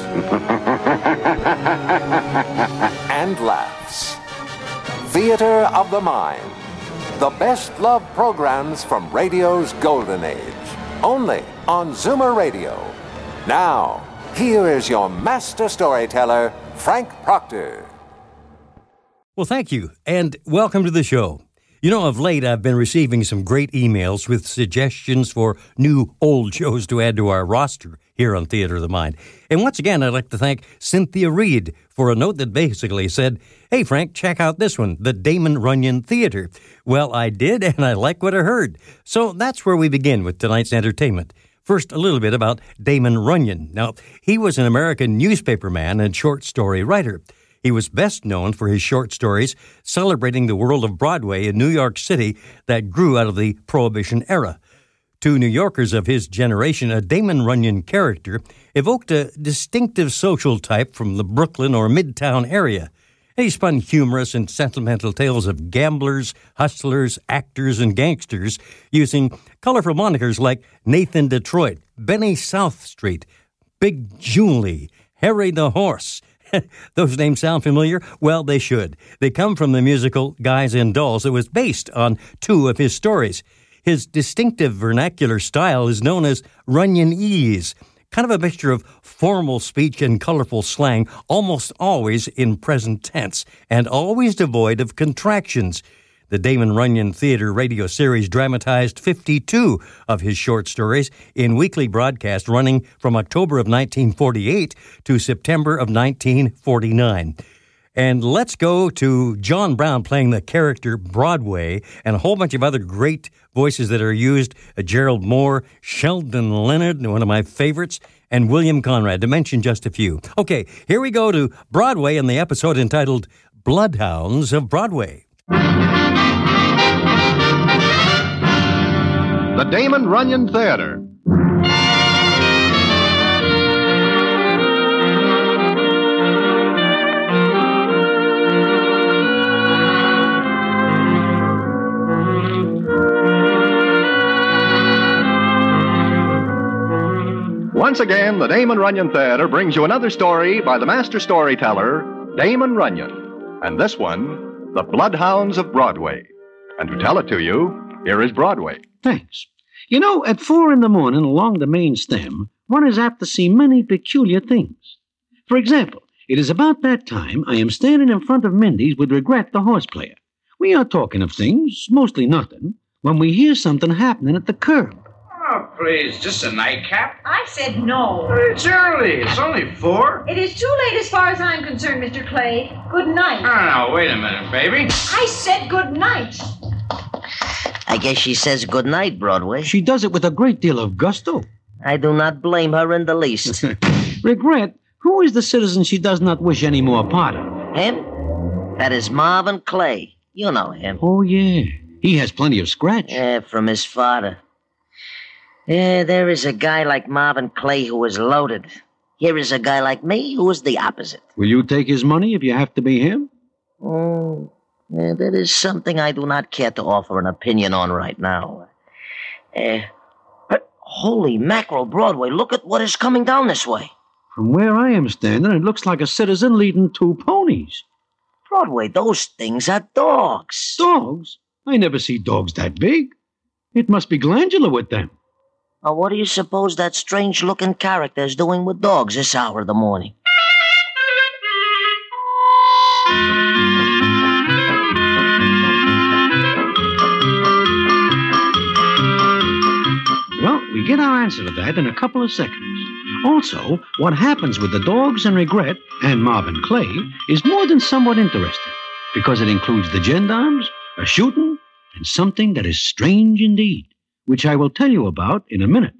and laughs. Theater of the Mind. The best love programs from radio's golden age. Only on Zoomer Radio. Now, here is your master storyteller, Frank Proctor. Well, thank you, and welcome to the show. You know, of late, I've been receiving some great emails with suggestions for new old shows to add to our roster here on Theater of the Mind. And once again, I'd like to thank Cynthia Reed for a note that basically said, Hey, Frank, check out this one, the Damon Runyon Theater. Well, I did, and I like what I heard. So that's where we begin with tonight's entertainment. First, a little bit about Damon Runyon. Now, he was an American newspaperman and short story writer. He was best known for his short stories celebrating the world of Broadway in New York City that grew out of the Prohibition era. To New Yorkers of his generation, a Damon Runyon character evoked a distinctive social type from the Brooklyn or Midtown area. He spun humorous and sentimental tales of gamblers, hustlers, actors, and gangsters using colorful monikers like Nathan Detroit, Benny South Street, Big Julie, Harry the Horse, Those names sound familiar? Well, they should. They come from the musical Guys and Dolls that was based on two of his stories. His distinctive vernacular style is known as Runyonese, kind of a mixture of formal speech and colorful slang, almost always in present tense, and always devoid of contractions. The Damon Runyon Theater radio series dramatized 52 of his short stories in weekly broadcast running from October of 1948 to September of 1949. And let's go to John Brown playing the character Broadway and a whole bunch of other great voices that are used uh, Gerald Mohr, Sheldon Leonard, one of my favorites, and William Conrad, to mention just a few. Okay, here we go to Broadway in the episode entitled Bloodhounds of Broadway. The Damon Runyon Theater. Once again, the Damon Runyon Theater brings you another story by the master storyteller, Damon Runyon. And this one, The Bloodhounds of Broadway. And to tell it to you, here is Broadway. Thanks. You know, at four in the morning along the main stem, one is apt to see many peculiar things. For example, it is about that time I am standing in front of Mindy's with Regret the horse player. We are talking of things, mostly nothing, when we hear something happening at the curb. Please, just a nightcap? I said no. It's early. It's only four. It is too late as far as I'm concerned, Mr. Clay. Good night. Oh, no, wait a minute, baby. I said good night. I guess she says good night, Broadway. She does it with a great deal of gusto. I do not blame her in the least. Regret, who is the citizen she does not wish any more part of? him? That is Marvin Clay. You know him. Oh, yeah. He has plenty of scratch. Yeah, from his father. Yeah, there is a guy like Marvin Clay who is loaded. Here is a guy like me who is the opposite. Will you take his money if you have to be him? Oh, yeah, that is something I do not care to offer an opinion on right now. Uh, but holy mackerel, Broadway, look at what is coming down this way. From where I am standing, it looks like a citizen leading two ponies. Broadway, those things are dogs. Dogs? I never see dogs that big. It must be glandular with them. Now, what do you suppose that strange looking character is doing with dogs this hour of the morning? Well, we get our answer to that in a couple of seconds. Also, what happens with the dogs and regret and Marvin Clay is more than somewhat interesting because it includes the gendarmes, a shooting, and something that is strange indeed, which I will tell you about in a minute.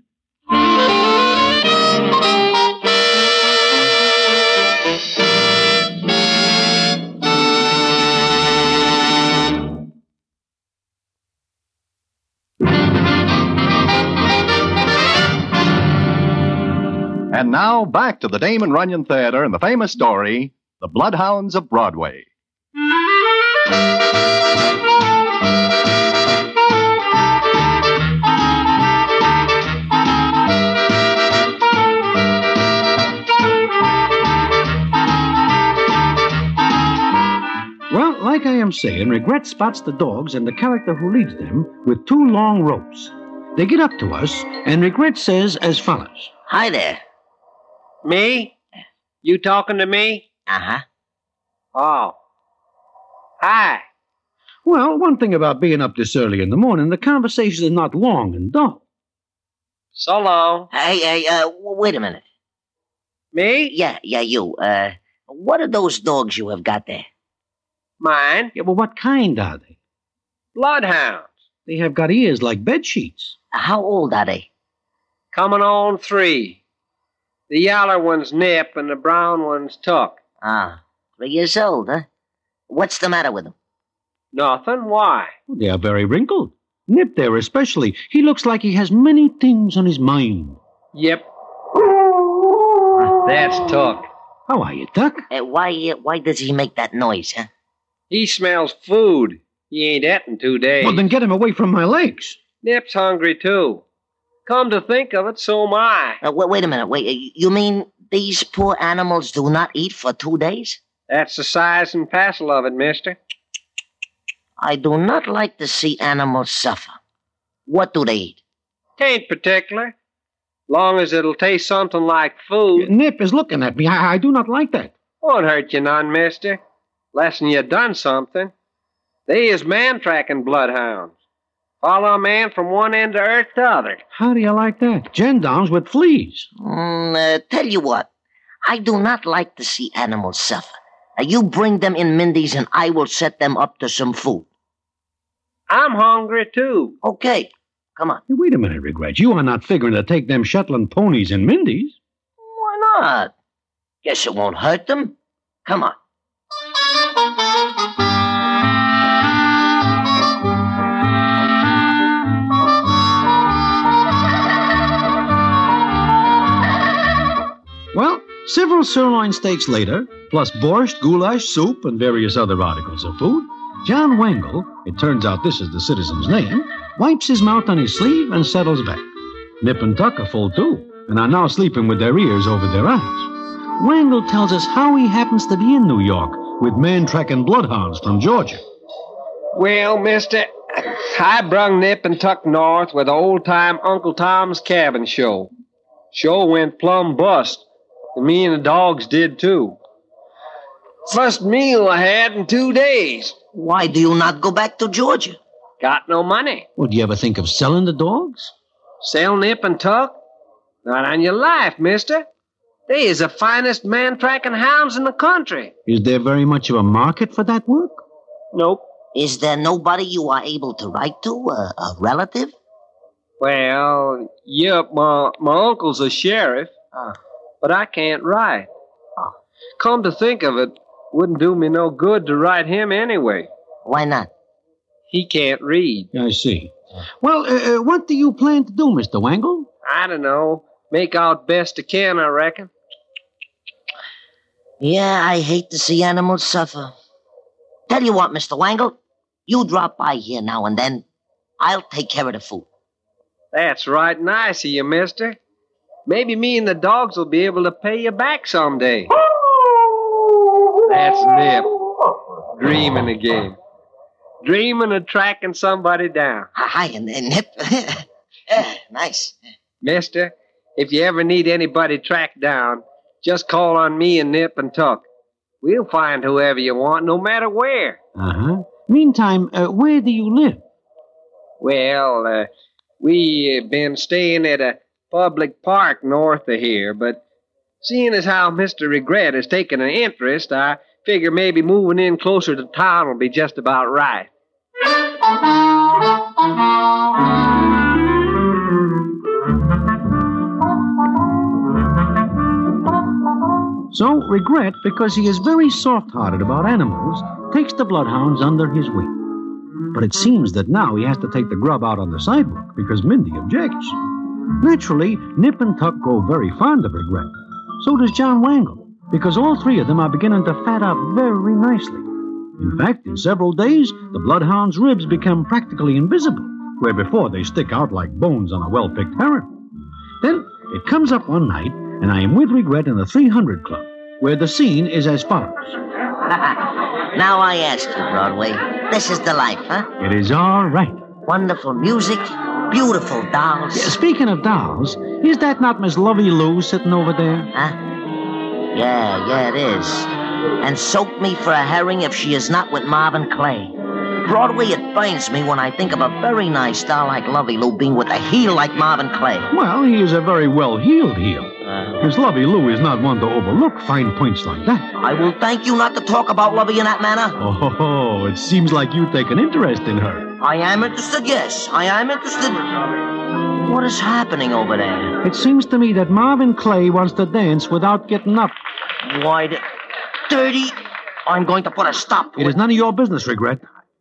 And now back to the Damon Runyon Theater and the famous story, The Bloodhounds of Broadway. Like I am saying, Regret spots the dogs and the character who leads them with two long ropes. They get up to us, and Regret says as follows Hi there. Me? You talking to me? Uh huh. Oh. Hi. Well, one thing about being up this early in the morning, the conversation is not long and dull. So long. Hey, hey, uh, wait a minute. Me? Yeah, yeah, you. Uh, what are those dogs you have got there? Mine? Yeah, well, what kind are they? Bloodhounds. They have got ears like bed sheets. How old are they? Coming on three. The yaller one's Nip and the brown one's Tuck. Ah, three years old, huh? What's the matter with them? Nothing. Why? They are very wrinkled. Nip there, especially. He looks like he has many things on his mind. Yep. That's Tuck. How are you, Tuck? Uh, why, uh, why does he make that noise, huh? He smells food. He ain't et in two days. Well, then get him away from my legs. Nip's hungry too. Come to think of it, so am I. Uh, wait, wait a minute. Wait, uh, you mean these poor animals do not eat for two days? That's the size and passel of it, mister. I do not like to see animals suffer. What do they eat? Tain't particular. Long as it'll taste something like food. Nip is looking at me. I, I do not like that. Won't hurt you none, mister. Less'n you done something. They is man tracking bloodhounds. Follow a man from one end of earth to other. How do you like that? Gendarmes with fleas. Mm, uh, tell you what, I do not like to see animals suffer. Uh, you bring them in Mindy's and I will set them up to some food. I'm hungry too. Okay, come on. Hey, wait a minute, Regret. You are not figuring to take them Shetland ponies in Mindy's. Why not? Guess it won't hurt them. Come on. Several sirloin steaks later, plus borscht, goulash, soup, and various other articles of food, John Wangle, it turns out this is the citizen's name, wipes his mouth on his sleeve and settles back. Nip and Tuck are full too, and are now sleeping with their ears over their eyes. Wangle tells us how he happens to be in New York with man tracking bloodhounds from Georgia. Well, mister, I brung Nip and Tuck north with the old time Uncle Tom's Cabin show. Show went plumb bust, and me and the dogs did too. First meal I had in two days. Why do you not go back to Georgia? Got no money. Well, do you ever think of selling the dogs? Sell Nip and Tuck? Not on your life, mister. They is the finest man tracking hounds in the country. Is there very much of a market for that work? Nope. Is there nobody you are able to write to? A, a relative? Well, yep, my, my uncle's a sheriff, Ah. But I can't write. Oh. Come to think of it, wouldn't do me no good to write him anyway. Why not? He can't read. I see. Well, uh, uh, what do you plan to do, Mr. Wangle? I don't know. Make out best I can, I reckon. Yeah, I hate to see animals suffer. Tell you what, Mr. Wangle, you drop by here now and then. I'll take care of the food. That's right nice of you, mister. Maybe me and the dogs will be able to pay you back someday. That's Nip. Dreaming again. Dreaming of tracking somebody down. Hi, and, and Nip. yeah, nice. Mister, if you ever need anybody tracked down, just call on me and Nip and Tuck. We'll find whoever you want, no matter where. Uh huh. Meantime, uh, where do you live? Well, uh, we uh, been staying at a public park north of here, but seeing as how Mr. Regret has taken an interest, I figure maybe moving in closer to town will be just about right. So, Regret, because he is very soft hearted about animals, takes the bloodhounds under his wing. But it seems that now he has to take the grub out on the sidewalk because Mindy objects. Naturally, Nip and Tuck grow very fond of Regret. So does John Wangle, because all three of them are beginning to fat up very nicely. In fact, in several days, the bloodhound's ribs become practically invisible, where before they stick out like bones on a well picked heron. Then it comes up one night, and I am with Regret in the 300 Club, where the scene is as follows. now I ask you, Broadway, this is the life, huh? It is all right. Wonderful music, beautiful dolls. Yeah, speaking of dolls, is that not Miss Lovey Lou sitting over there? Huh? Yeah, yeah, it is. And soak me for a herring if she is not with Marvin Clay. Broadway, it burns me when I think of a very nice doll like Lovey Lou being with a heel like Marvin Clay. Well, he is a very well heeled heel. Uh-huh. Miss Lovey Lou is not one to overlook fine points like that. I will thank you not to talk about Lovey in that manner. Oh, it seems like you take an interest in her. I am interested, yes. I am interested. What is happening over there? It seems to me that Marvin Clay wants to dance without getting up. Why, the... dirty. I'm going to put a stop to it. It is none of your business, Regret.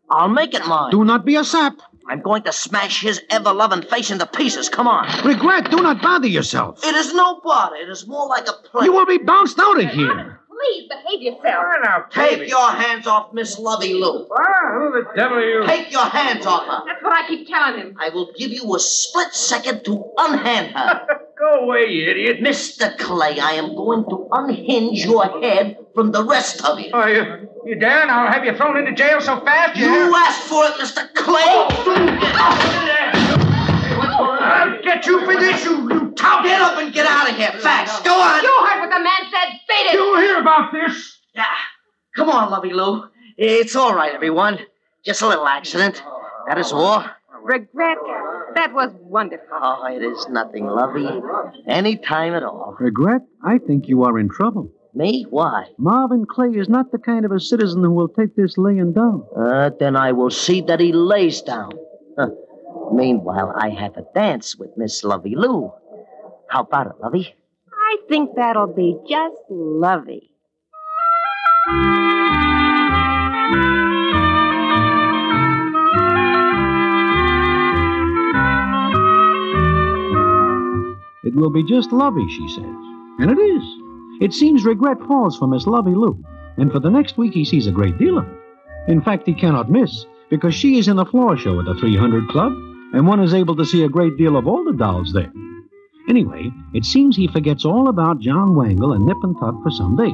I'll make it mine. Do not be a sap. I'm going to smash his ever-loving face into pieces. Come on. Regret, do not bother yourself. It is no bother. It is more like a play. You will be bounced out of here. Please behave yourself. now, Take your hands off Miss Lovey Lou. Ah, who the devil are you? Take your hands off her. That's what I keep telling him. I will give you a split second to unhand her. Go away, you idiot. Mr. Clay, I am going to unhinge your head from the rest of you. Oh, you, you dare? And I'll have you thrown into jail so fast you... You asked for it, Mr. Clay. I'll get you for this, you, you tout. Get up and get out of here, fast. Go on. You heard what the man said. Beat it. You'll hear about this. Yeah. Come on, Lovey Lou. It's all right, everyone. Just a little accident. That is all. Regret. That was wonderful. Oh, it is nothing, Lovey. Any time at all. Regret, I think you are in trouble. Me? Why? Marvin Clay is not the kind of a citizen who will take this laying down. Uh, then I will see that he lays down. Huh. Meanwhile, I have a dance with Miss Lovey Lou. How about it, Lovey? I think that'll be just lovey. It will be just lovey, she says. And it is. It seems regret falls for Miss Lovey Lou, and for the next week he sees a great deal of it. In fact, he cannot miss, because she is in the floor show at the 300 Club, and one is able to see a great deal of all the dolls there. Anyway, it seems he forgets all about John Wangle and Nip and Tuck for some days.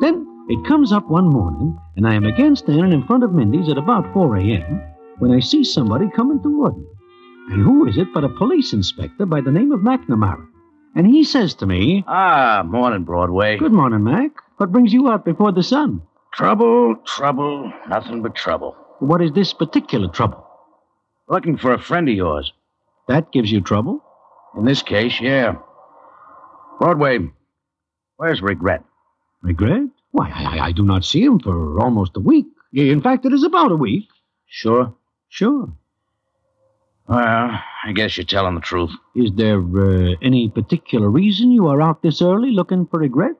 Then it comes up one morning, and I am again standing in front of Mindy's at about 4 a.m. when I see somebody coming toward me. And who is it but a police inspector by the name of McNamara? And he says to me, Ah, morning, Broadway. Good morning, Mac. What brings you out before the sun? Trouble, trouble, nothing but trouble. What is this particular trouble? Looking for a friend of yours. That gives you trouble? In this case, yeah. Broadway, where's Regret? Regret? Why, I, I- do not see him for almost a week. In fact, it is about a week. Sure? Sure. Well, I guess you're telling the truth. Is there uh, any particular reason you are out this early looking for Regret?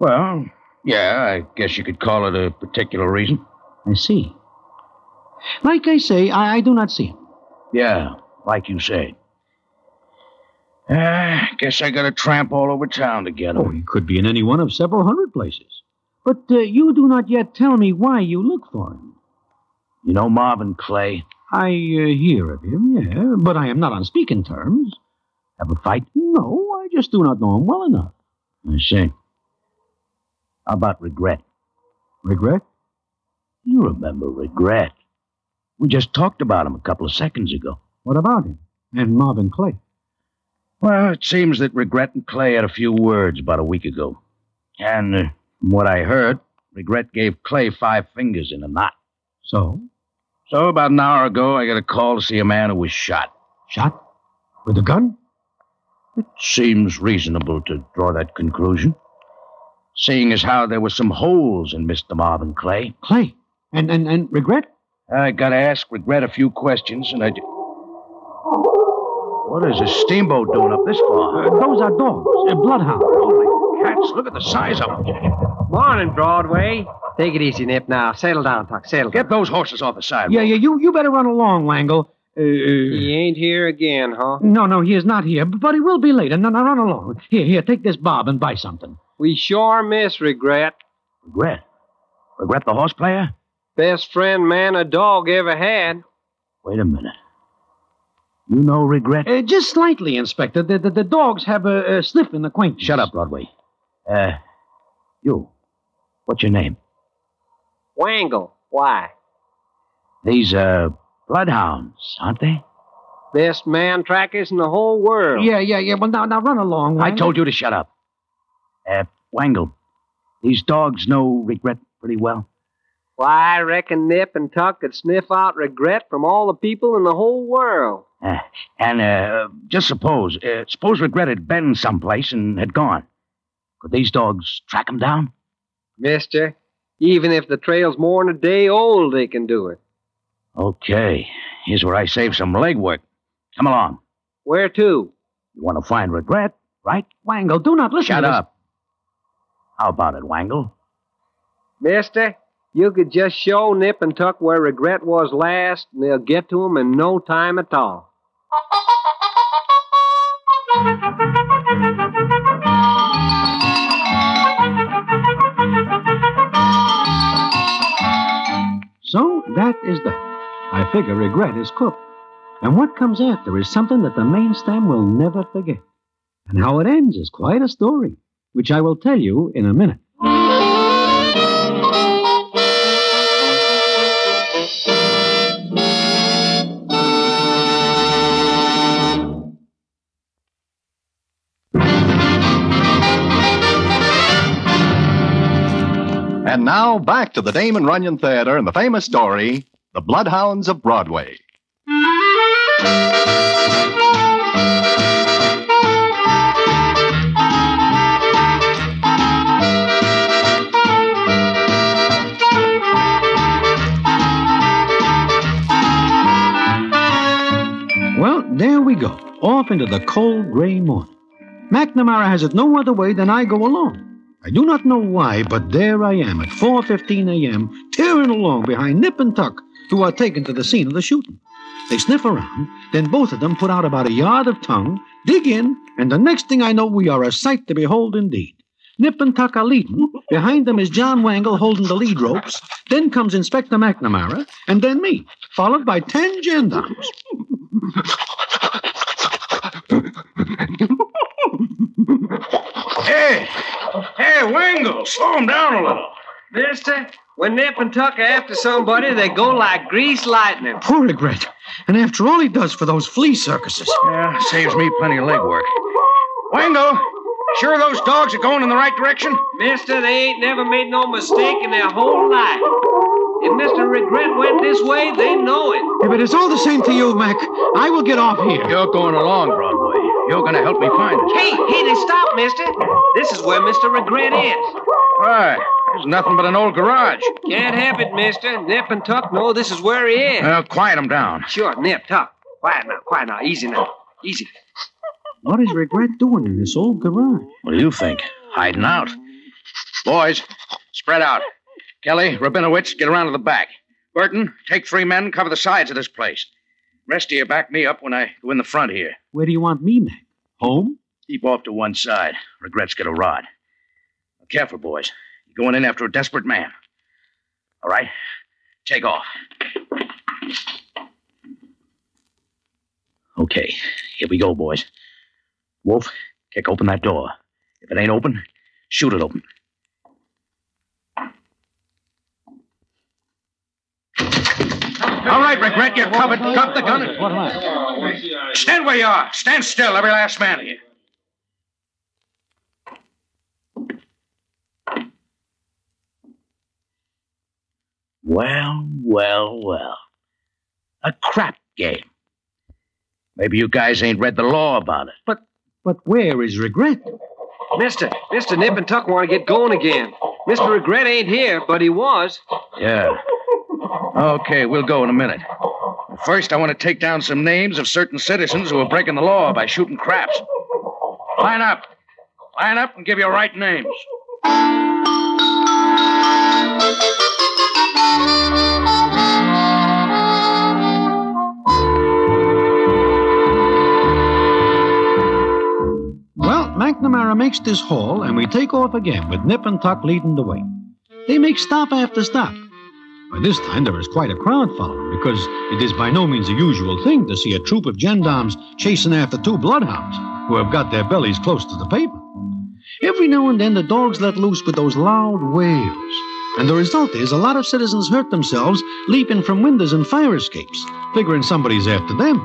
Well, yeah, I guess you could call it a particular reason. I see. Like I say, I, I do not see him. Yeah, like you say. Uh, guess I gotta tramp all over town to get him. Oh, he could be in any one of several hundred places. But uh, you do not yet tell me why you look for him. You know Marvin Clay? I uh, hear of him, yeah, but I am not on speaking terms. Have a fight? No, I just do not know him well enough. I see. How about Regret? Regret? You remember Regret. We just talked about him a couple of seconds ago. What about him? And Marvin Clay? Well, it seems that Regret and Clay had a few words about a week ago. And uh, from what I heard, Regret gave Clay five fingers in a knot. So? So about an hour ago, I got a call to see a man who was shot. Shot? With a gun? It seems reasonable to draw that conclusion. Seeing as how there were some holes in Mr. Marvin Clay. Clay? And, and, and Regret? I gotta ask Regret a few questions, and I. What is a steamboat doing up this far? Uh, those are dogs, uh, bloodhounds. Holy cats, look at the size of them. Morning, Broadway. Take it easy, Nip. Now, settle down, Tuck. Settle down. Get those horses off the sidewalk. Yeah, yeah, you, you better run along, Wangle. Uh, He ain't here again, huh? no, no, he is not here, but he will be later. Now, now run along. Here, here, take this bob and buy something. We sure miss Regret. Regret? Regret the horse player? Best friend man a dog ever had. Wait a minute. You know Regret? Uh, just slightly, Inspector. The, the, the dogs have a, a sniff in acquaintance. Shut up, Broadway. Uh, you. What's your name? Wangle. Why? These, are bloodhounds, aren't they? Best man trackers in the whole world. Yeah, yeah, yeah. Well, now, now run along. I told you to shut up. Uh, Wangle, these dogs know Regret pretty well. Why, I reckon Nip and Tuck could sniff out regret from all the people in the whole world. Uh, and, uh, just suppose, uh, suppose Regret had been someplace and had gone. Could these dogs track him down? Mister, even if the trail's more'n a day old, they can do it. Okay, here's where I save some legwork. Come along. Where to? You want to find Regret, right? Wangle, do not listen Shut up. How about it, Wangle? Mister, you could just show Nip and Tuck where regret was last, and they'll get to 'em in no time at all. So that is that. I figure regret is cooked. And what comes after is something that the main stem will never forget. And how it ends is quite a story, which I will tell you in a minute. And now back to the Damon Runyon Theater and the famous story, The Bloodhounds of Broadway. Well, there we go, off into the cold gray morning. McNamara has it no other way than I go along. I do not know why, but there I am at 4:15 a.m., tearing along behind Nip and Tuck, who are taken to the scene of the shooting. They sniff around, then both of them put out about a yard of tongue, dig in, and the next thing I know, we are a sight to behold indeed. Nip and Tuck are leading. Behind them is John Wangle holding the lead ropes. Then comes Inspector McNamara, and then me, followed by ten gendarmes. Hey! Hey, Wangle, slow him down a little. Mister, when Nip and Tuck are after somebody, they go like greased lightning. Poor regret. And after all he does for those flea circuses. Yeah, saves me plenty of legwork. Wangle, sure those dogs are going in the right direction? Mister, they ain't never made no mistake in their whole life. If Mr. Regret went this way, they know it. If it is all the same to you, Mac, I will get off here. You're going along, Broadway. You're going to help me find it. Hey, hey, they stop, mister. This is where Mr. Regret is. Why? There's nothing but an old garage. Can't have it, mister. Nip and Tuck know this is where he is. Well, quiet him down. Sure, Nip, Tuck. Quiet now, quiet now. Easy now. Easy. What is regret doing in this old garage? What do you think? Hiding out. Boys, spread out. Kelly, Rabinowitz, get around to the back. Burton, take three men, cover the sides of this place. Rest of you back me up when I go in the front here. Where do you want me, Mac? Home? Keep off to one side. Regrets get a rod. Now, careful, boys. You're going in after a desperate man. All right? Take off. Okay, here we go, boys. Wolf, kick open that door. If it ain't open, shoot it open. All right, Regret, you're covered. Drop the gun. What am I? Stand where you are. Stand still, every last man of you. Well, well, well. A crap game. Maybe you guys ain't read the law about it. But, but where is regret? Mister, Mister Nip and Tuck want to get going again. Mr. Regret ain't here, but he was. Yeah. Okay, we'll go in a minute. First, I want to take down some names of certain citizens who are breaking the law by shooting craps. Line up. Line up and give your right names. Well, McNamara makes this haul, and we take off again with Nip and Tuck leading the way. They make stop after stop. By this time, there is quite a crowd following because it is by no means a usual thing to see a troop of gendarmes chasing after two bloodhounds who have got their bellies close to the pavement. Every now and then, the dogs let loose with those loud wails. And the result is a lot of citizens hurt themselves leaping from windows and fire escapes, figuring somebody's after them.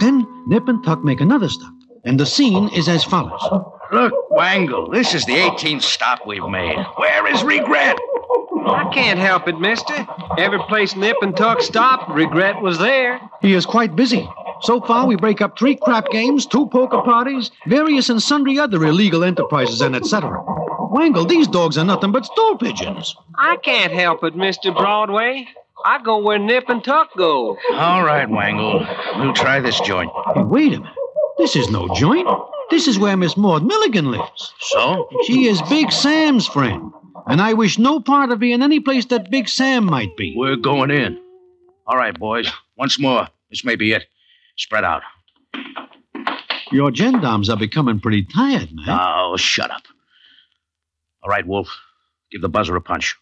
Then Nip and Tuck make another stop, and the scene is as follows. Look, Wangle, this is the 18th stop we've made. Where is regret? I can't help it, mister. Every place Nip and Tuck stopped, regret was there. He is quite busy. So far, we break up three crap games, two poker parties, various and sundry other illegal enterprises, and etc. Wangle, these dogs are nothing but stool pigeons. I can't help it, Mr. Broadway. I go where Nip and Tuck go. All right, Wangle. We'll try this joint. Hey, wait a minute. This is no joint. This is where Miss Maud Milligan lives. So? She is Big Sam's friend. And I wish no part of being any place that Big Sam might be. We're going in. All right, boys. Once more. This may be it. Spread out. Your gendarmes are becoming pretty tired, man. Oh, shut up. All right, Wolf. Give the buzzer a punch.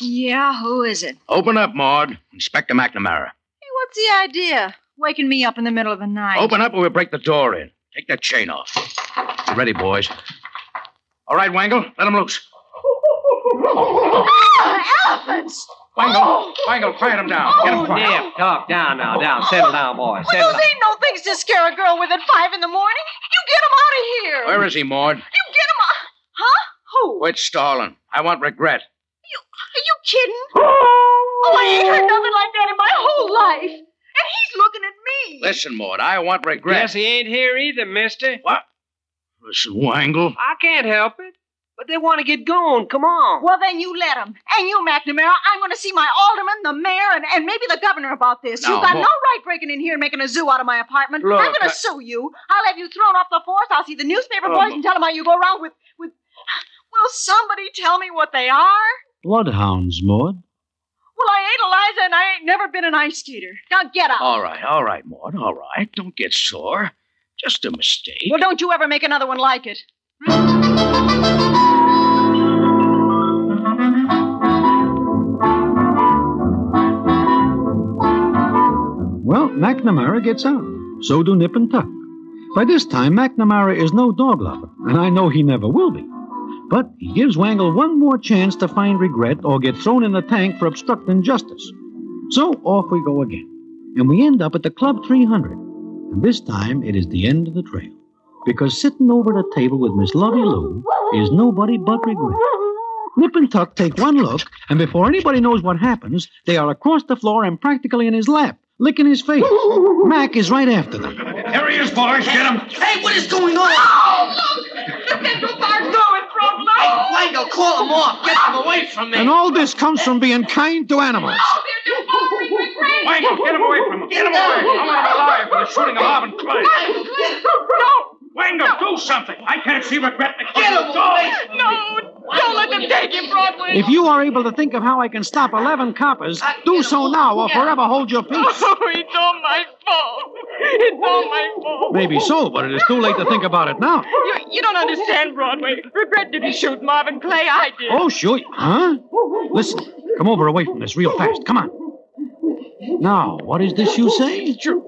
Yeah, who is it? Open up, Maud. Inspector McNamara. Hey, what's the idea? Waking me up in the middle of the night. Open up or we'll break the door in. Take that chain off. You ready, boys? All right, Wangle. Let him loose. Ah, elephants! Wangle. Wangle, quiet him down. Get him quiet. Nip, Tuck, down now, down. Settle down, boy. Well, those down. ain't no things to scare a girl with at five in the morning. You get him out of here. Where is he, Maud? You get him out. Huh? Who? Quit stalling. I want regret. You, are you kidding? Oh, I ain't heard nothing like that in my whole life. And he's looking at me. Listen, Maud, I want regret. Guess he ain't here either, mister. What? Listen, Wangle. I can't help it. But they want to get going. Come on. Well, then you let him. And you, McNamara, I'm going to see my alderman, the mayor, and, and maybe the governor about this. No, You've got Mo- no right breaking in here and making a zoo out of my apartment. Look, I'm going I- to sue you. I'll have you thrown off the force. I'll see the newspaper Oh, boys Mo- and tell them how you go around with, with. Will somebody tell me what they are? Bloodhounds, Maud. Well, I ain't Eliza, and I ain't never been an ice skater. Now get out. All right, all right, Maud, all right. Don't get sore. Just a mistake. Well, don't you ever make another one like it. Well, McNamara gets out. So do Nip and Tuck. By this time, McNamara is no dog lover, and I know he never will be. But he gives Wangle one more chance to find regret or get thrown in the tank for obstructing justice. So off we go again. And we end up at the Club 300. And this time it is the end of the trail. Because sitting over the table with Miss Lovey Lou is nobody but regret. Nip and Tuck take one look, and before anybody knows what happens, they are across the floor and practically in his lap, licking his face. Mac is right after them. Here he is, boys. Get him. Hey, what is going on? You can't go far going, Broadway. Wangle, call him off. Get him away from me. And all this comes from being kind to animals. Oh, they're just following me crazy. Wangle, get him away from him. Get him away. I want him alive for the shooting of Marvin Clay. No, Wangle, do something. I can't see regret. Get him away. no, don't let them take him, Broadway. If you are able to think of how I can stop 11 coppers, uh, do so now or forever hold your peace. Oh, it's all my fault. It's all my fault. Maybe so, but it is too late to think about it now. You, you don't understand, Broadway. Regret didn't shoot Marvin Clay. I did. Oh, shoot. Huh? Listen, come over away from this real fast. Come on. Now, what is this you say? It's true.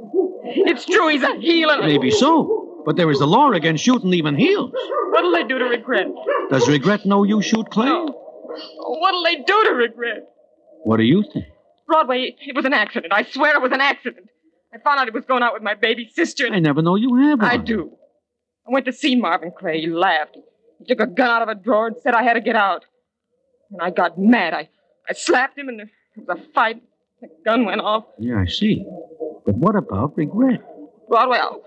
It's true. He's a healer. Maybe so, but there is the law against shooting even heels. What'll they do to Regret? Does regret know you shoot Clay? No. What'll they do to Regret? What do you think? Broadway, it was an accident. I swear it was an accident. I found out he was going out with my baby sister. I never know you have one. I do. I went to see Marvin Clay. He laughed. He took a gun out of a drawer and said I had to get out. And I got mad. I, I slapped him and there was a fight. The gun went off. Yeah, I see. But what about regret? Broadway, I'll,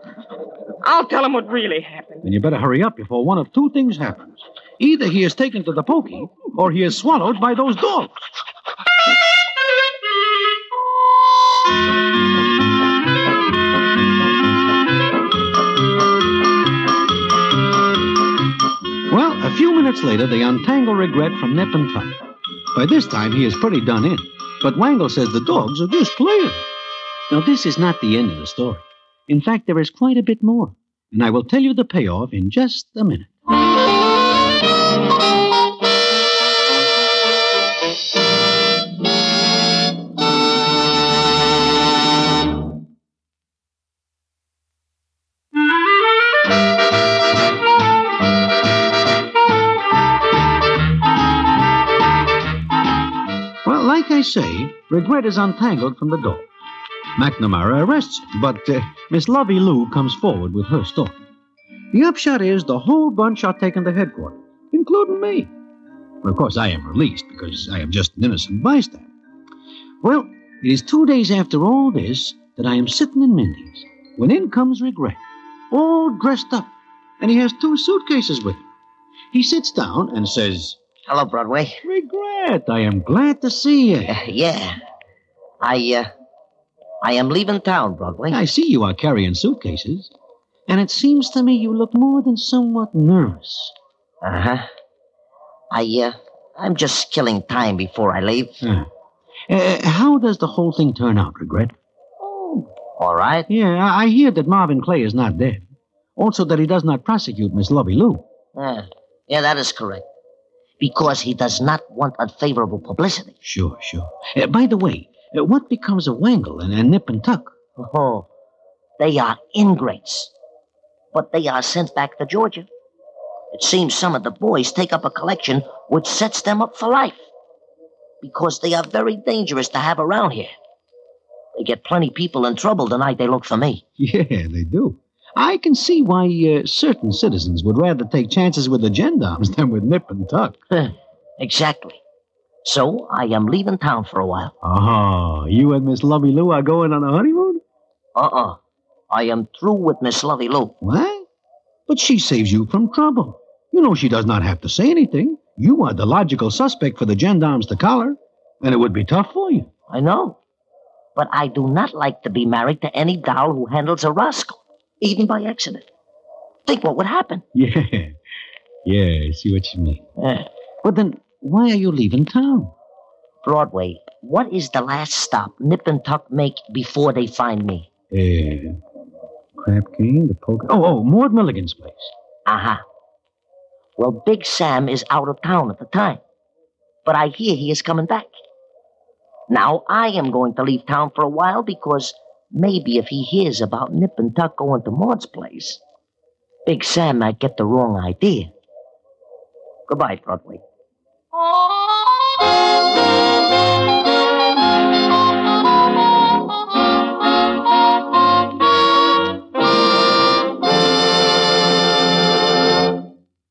I'll tell him what really happened. Then you better hurry up before one of two things happens. Either he is taken to the pokey, or he is swallowed by those dogs. A few minutes later, they untangle Regret from Nip and Tuck. By this time, he is pretty done in. But Wangle says the dogs are just playing. Now, this is not the end of the story. In fact, there is quite a bit more, and I will tell you the payoff in just a minute. Like I say, regret is untangled from the dog. McNamara arrests but uh, Miss Lovey Lou comes forward with her story. The upshot is the whole bunch are taken to headquarters, including me. Of course, I am released because I am just an innocent bystander. Well, it is two days after all this that I am sitting in Mindy's when in comes Regret, all dressed up, and he has two suitcases with him. He sits down and says, Hello, Broadway. Regret, I am glad to see you. Uh, yeah. I, uh, I am leaving town, Broadway. I see you are carrying suitcases, and it seems to me you look more than somewhat nervous. Uh huh. I, uh, I'm just killing time before I leave. Huh. Uh, how does the whole thing turn out, Regret? Oh, all right. Yeah, I I hear that Marvin Clay is not dead. Also, that he does not prosecute Miss Lovey Lou. Yeah. yeah, that is correct. Because he does not want unfavorable publicity. Sure, sure. Uh, by the way, uh, what becomes of Wangle and, and Nip and Tuck? Oh, they are ingrates. But they are sent back to Georgia. It seems some of the boys take up a collection which sets them up for life. Because they are very dangerous to have around here. They get plenty people in trouble the night they look for me. Yeah, they do. I can see why uh, certain citizens would rather take chances with the gendarmes than with Nip and Tuck. exactly. So I am leaving town for a while. Oh, you and Miss Lovey Lou are going on a honeymoon? Uh-uh. I am through with Miss Lovey Lou. What? But she saves you from trouble. You know she does not have to say anything. You are the logical suspect for the gendarmes to collar, and it would be tough for you. I know. But I do not like to be married to any doll who handles a rascal, even by accident. Think what would happen. Yeah. Yeah, I see what you mean. Eh, But then, why are you leaving town? Broadway, what is the last stop Nip and Tuck make before they find me? Uh, Crab King, the poker. Oh, oh, Maud Milligan's place. Uh-huh. Well, Big Sam is out of town at the time. But I hear he is coming back. Now, I am going to leave town for a while because maybe if he hears about Nip and Tuck going to Maud's place, Big Sam might get the wrong idea. Goodbye, Broadway.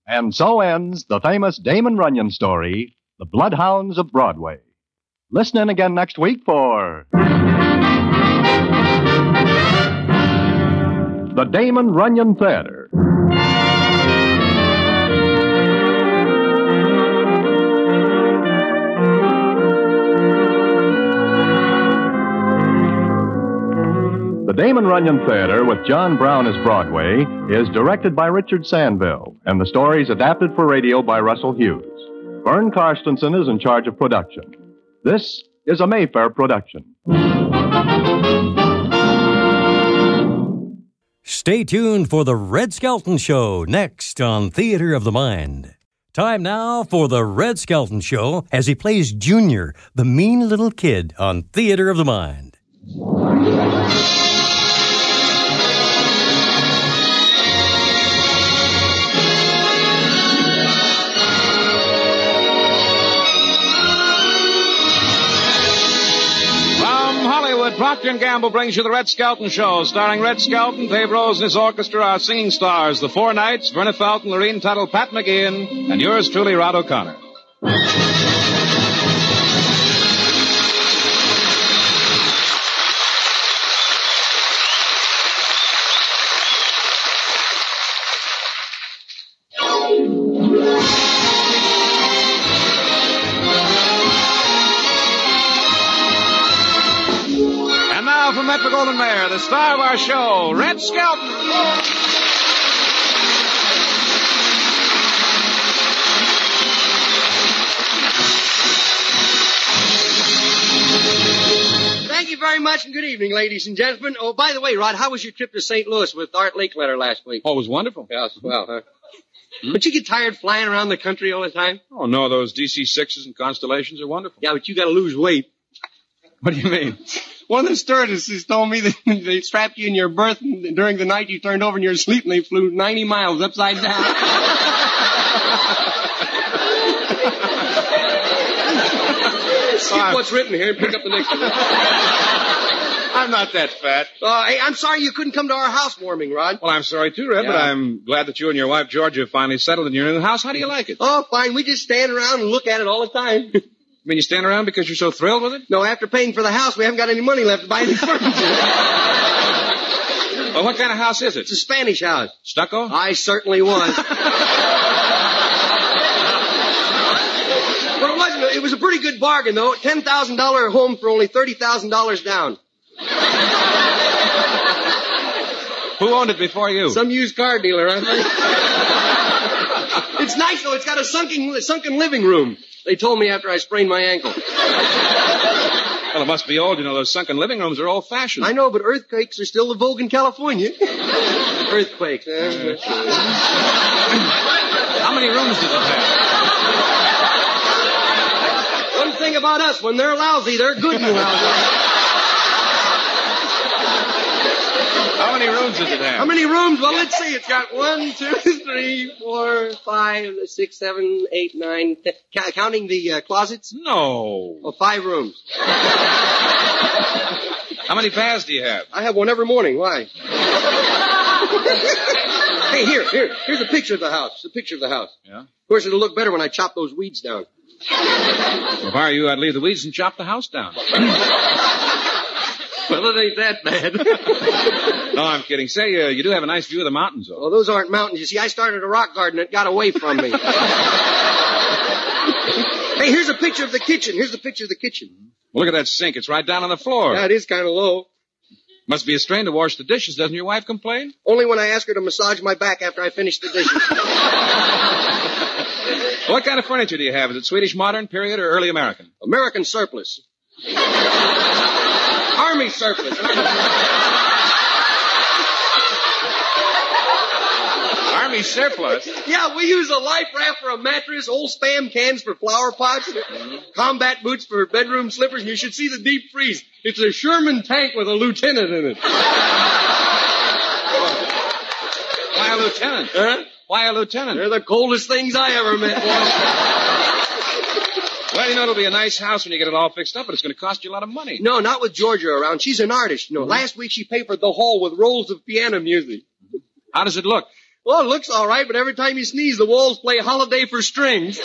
And so ends the famous Damon Runyon story, The Bloodhounds of Broadway. Listen in again next week for. The Damon Runyon Theater. The Damon Runyon Theater with John Brown as Broadway is directed by Richard Sanville, and the story is adapted for radio by Russell Hughes. Vern Carstensen is in charge of production. This is a Mayfair production. Stay tuned for the Red Skelton Show next on Theater of the Mind. Time now for the Red Skelton Show as he plays Junior, the mean little kid on Theater of the Mind. Procter & Gamble brings you the Red Skelton Show, starring Red Skelton, Dave Rose and his orchestra, our singing stars, the Four Knights, Verna Felton, Lurene Tuttle, Pat McGeehan, and yours truly, Rod O'Connor. The star of our show, Red Skelton. Thank you very much. and good evening, ladies and gentlemen. Oh, by the way, Rod, how was your trip to St. Louis with Art Linkletter last week? Oh, it was wonderful. Yeah, swell, huh? Hmm? But you get tired flying around the country all the time? Oh, no, those DC sixes and constellations are wonderful. Yeah, but you gotta lose weight. What do you mean? One of the stewardesses told me that they strapped you in your berth and during the night you turned over in your sleep and they flew 90 miles upside down. Skip what's written here and pick up the next one. I'm not that fat. Uh, hey, I'm sorry you couldn't come to our housewarming, Rod. Well, I'm sorry too, Red, but I'm glad that you and your wife Georgia have finally settled in your new house. How do you like it? Oh, fine. We just stand around and look at it all the time. I mean, you stand around because you're so thrilled with it? no, after paying for the house, we haven't got any money left to buy any furniture. Well, what kind of house is it? it's a Spanish house. Stucco? I certainly was. Well, it wasn't. It was a pretty good bargain, though. Ten thousand dollar home for only thirty thousand dollars down. Who owned it before you? Some used car dealer, I think. It's nice though. It's got a sunken sunken living room. They told me after I sprained my ankle. Well, it must be old. You know, those sunken living rooms are old fashioned. I know, but earthquakes are still the vogue in California. earthquakes. eh? How many rooms does it have? One thing about us, when they're lousy, they're good and lousy. How many rooms does it have? How many rooms? Well, let's see. It's got one, two, three, four, five, six, seven, eight, nine, ten. Counting the uh, closets? No. Well, five rooms. How many baths do you have? I have one every morning. Why? hey, here, here. Here's a picture of the house. It's a picture of the house. Yeah? Of course, it'll look better when I chop those weeds down. Well, if I were you, I'd leave the weeds and chop the house down. Well, it ain't that bad. No, I'm kidding. Say, uh, you do have a nice view of the mountains, though. well, those aren't mountains. You see, I started a rock garden that got away from me. hey, here's a picture of the kitchen. Here's the picture of the kitchen. Well, Look at that sink. It's right down on the floor. Yeah, it is kind of low. Must be a strain to wash the dishes. Doesn't your wife complain? Only when I ask her to massage my back after I finish the dishes. What kind of furniture do you have? Is it Swedish modern, period, or early American? American surplus. Army surplus. Army surplus. Yeah, we use a life raft for a mattress, old spam cans for flower pots, mm-hmm. combat boots for bedroom slippers, and you should see the deep freeze. It's a Sherman tank with a lieutenant in it. Why a lieutenant? Huh? Why a lieutenant? They're the coldest things I ever met. Well, you know, it'll be a nice house when you get it all fixed up, but it's going to cost you a lot of money. No, not with Georgia around. She's an artist. You know, mm-hmm. last week she papered the hall with rolls of piano music. How does it look? Well, it looks all right, but every time you sneeze, the walls play Holiday for Strings.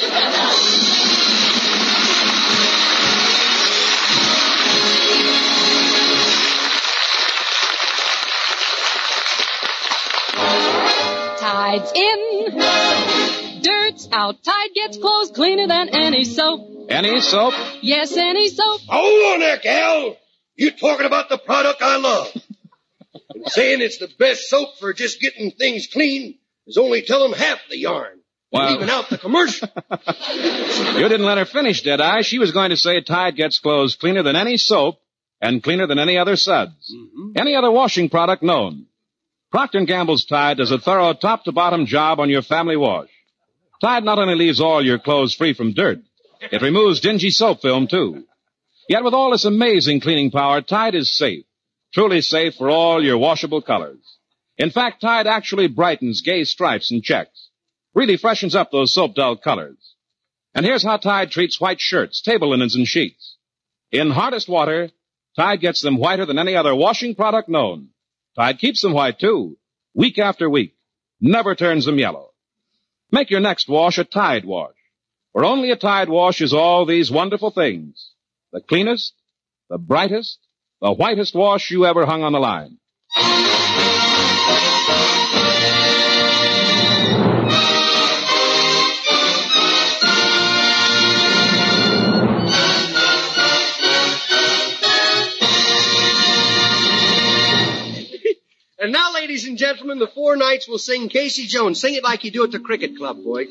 Tide's in, dirt's out. Tide gets clothes cleaner than any soap. Any soap? Yes, any soap. Hold on there, gal. You talking about the product I love. And saying it's the best soap for just getting things clean is only telling half the yarn. Well- Leaving out the commercial. You didn't let her finish, did I? She was going to say Tide gets clothes cleaner than any soap and cleaner than any other suds. Mm-hmm. Any other washing product known. Procter & Gamble's Tide does a thorough top-to-bottom job on your family wash. Tide not only leaves all your clothes free from dirt, it removes dingy soap film, too. Yet with all this amazing cleaning power, Tide is safe. Truly safe for all your washable colors. In fact, Tide actually brightens gay stripes and checks. Really freshens up those soap dull colors. And here's how Tide treats white shirts, table linens, and sheets. In hardest water, Tide gets them whiter than any other washing product known. Tide keeps them white too, week after week. Never turns them yellow. Make your next wash a Tide wash. For only a Tide wash is all these wonderful things. The cleanest, the brightest, the whitest wash you ever hung on the line. And now, ladies and gentlemen, the four knights will sing Casey Jones. Sing it like you do at the cricket club, boy.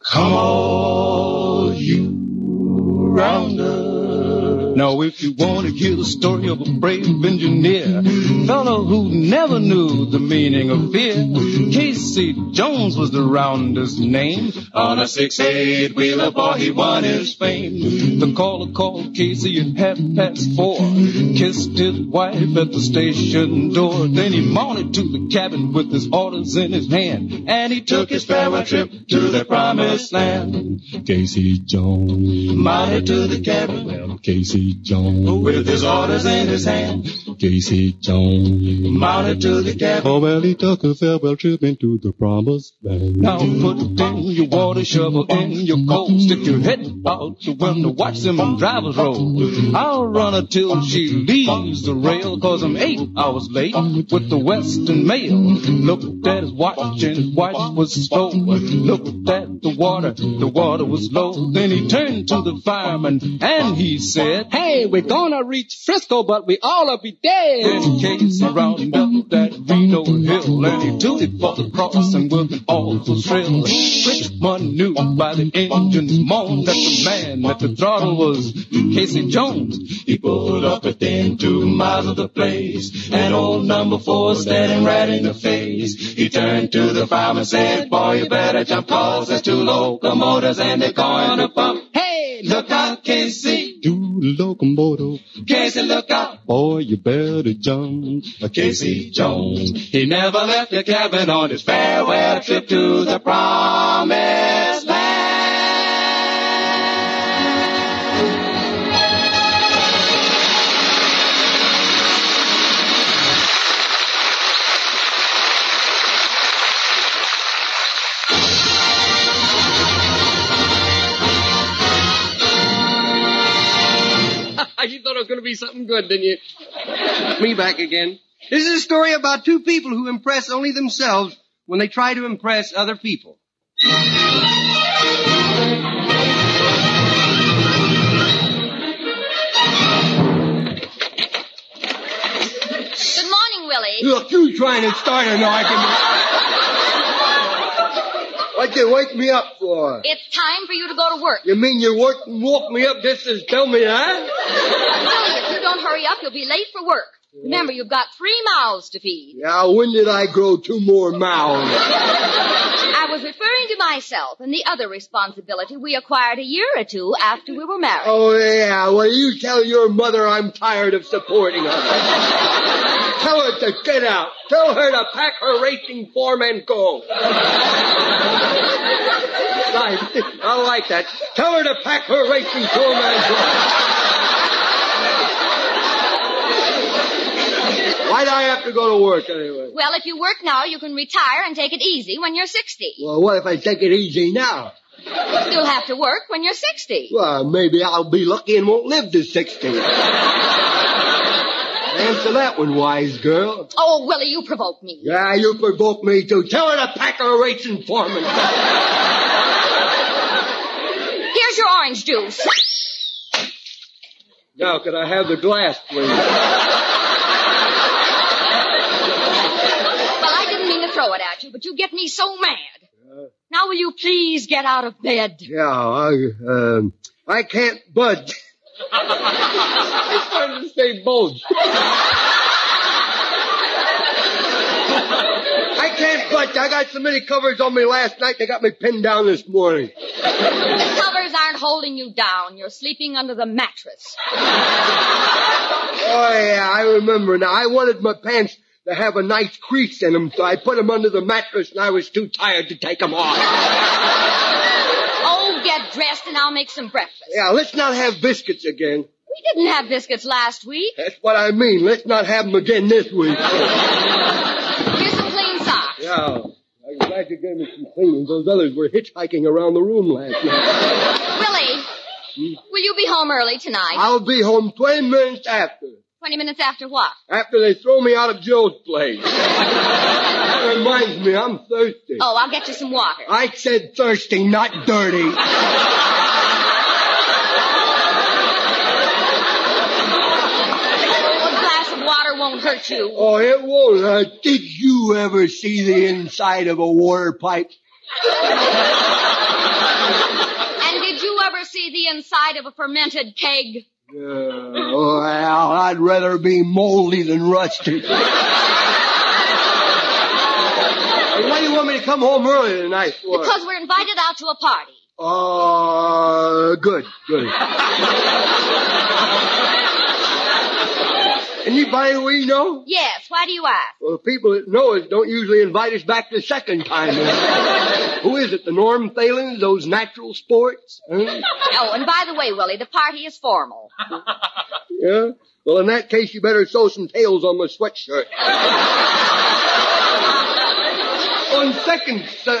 Come all you rounders. Now, if you want to hear the story of a brave engineer, fellow who never knew the meaning of fear, Casey Jones was the rounder's name. On a six-eight wheeler, boy, he won his fame. The caller called Casey at half past four, kissed his wife at the station door. Then he mounted to the cabin with his orders in his hand, and he took his farewell trip to the promised land. Casey Jones mounted to the cabin. Well, Casey Jones with his orders in his hand. Casey Jones mounted to the cabin. Oh, well, he took a farewell trip into the promised land. Now put in your water shovel in your coat. Stick your head out the window. Watch them drivers roll. I'll run her till she leaves the rail. Cause I'm eight hours late with the Western Mail. Looked at his watch and his watch was slow. Looked at the water, the water was low. Then he turned to the fireman and he said, Hey, we're gonna reach Frisco, but we all be dead. Then Casey rounded up that Reno hill and he tooted for the cross and with an awful shrill. Richmond knew by the engine's moan that the man at the throttle was Casey Jones. He pulled up within two miles of the place, and old number four standing right in the face. He turned to the fireman and said, Boy, you better jump, cause there's two locomotives and they're going to bump. Hey, look out, Casey. Do locomotive. Casey, look out. Boy, you better jump. Casey Jones. He never left the cabin on his farewell trip to the promised you thought it was going to be something good, didn't you? Me back again. This is a story about two people who impress only themselves when they try to impress other people. Good morning, Willie. Look, you trying to start an argument. What you wake me up for? It's time for you to go to work. You mean you work and woke me up just to tell me that? Willie, if you don't hurry up, you'll be late for work. Remember, you've got three mouths to feed. Yeah, when did I grow two more mouths? I was referring to myself and the other responsibility we acquired a year or two after we were married. Oh, yeah. Well, you tell your mother I'm tired of supporting her. tell her to get out. Tell her to pack her racing form and go. I, I like that. Tell her to pack her racing form and go. Why'd I have to go to work anyway? Well, if you work now, you can retire and take it easy when you're 60. Well, what if I take it easy now? You'll have to work when you're 60. Well, maybe I'll be lucky and won't live to 60. Answer that one, wise girl. Oh, Willie, you provoke me. Yeah, you provoke me too. Tell her to pack her racing foreman. Here's your orange juice. Now, could I have the glass, please? Well, I didn't mean to throw it at you, but you get me so mad. Now will you please get out of bed? Yeah, I, um, I can't budge. I started to say bulge. I can't budge. I got so many covers on me last night, they got me pinned down this morning. The covers aren't holding you down. You're sleeping under the mattress. Oh, yeah, I remember now. I wanted my pants to have a nice crease in them, so I put them under the mattress and I was too tired to take them off. Oh, get dressed and I'll make some breakfast. Yeah, let's not have biscuits again. We didn't have biscuits last week. That's what I mean. Let's not have them again this week. Here's some clean socks. Yeah. I'm glad you gave me some cleaning. Those others were hitchhiking around the room last night. Willie, hmm? will you be home early tonight? I'll be home 20 minutes after. Twenty minutes after what? After they throw me out of Joe's place. that reminds me, I'm thirsty. Oh, I'll get you some water. I said thirsty, not dirty. A glass of water won't hurt you. Oh, it won't. Uh, did you ever see the inside of a water pipe? And did you ever see the inside of a fermented keg? Well, I'd rather be moldy than rusty. Why do you want me to come home early tonight for? Because we're invited out to a party. Uh, good, good. Anybody we know? Yes, why do you ask? Well, the people that know us don't usually invite us back the second time. Who is it? The Norm Thalens? Those natural sports? Huh? Oh, and by the way, Willie, the party is formal. Yeah? Well, in that case, you better sew some tails on my sweatshirt. on second uh,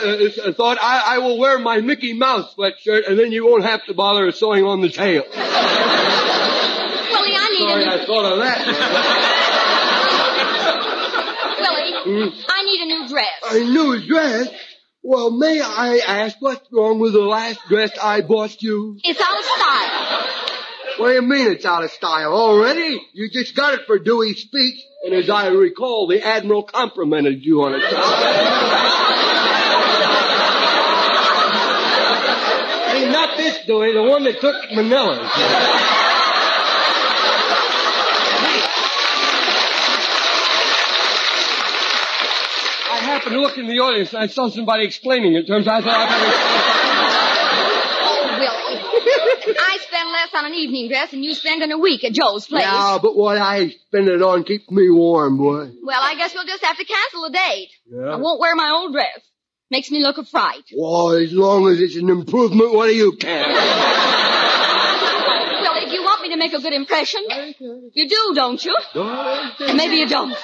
uh, thought, I, I will wear my Mickey Mouse sweatshirt, and then you won't have to bother sewing on the tail. Willie, I need Sorry, a I thought of that. Willie, I need a new dress. A new dress? Well, may I ask what's wrong with the last dress I bought you? It's out of style. What do you mean it's out of style already? You just got it for Dewey's speech, and as I recall, the Admiral complimented you on it. hey, not this Dewey, the one that took Manila. I happened to in the audience and I saw somebody explaining it to him, so I thought I better... Oh, Willie. I spend less on an evening dress than you spend in a week at Joe's place. Yeah, but what I spend it on keeps me warm, boy. Well, I guess we'll just have to cancel the date. Yeah. I won't wear my old dress. Makes me look a fright. Well, as long as it's an improvement, what do you care? Willie, do you want me to make a good impression? You do, don't you? And maybe you don't.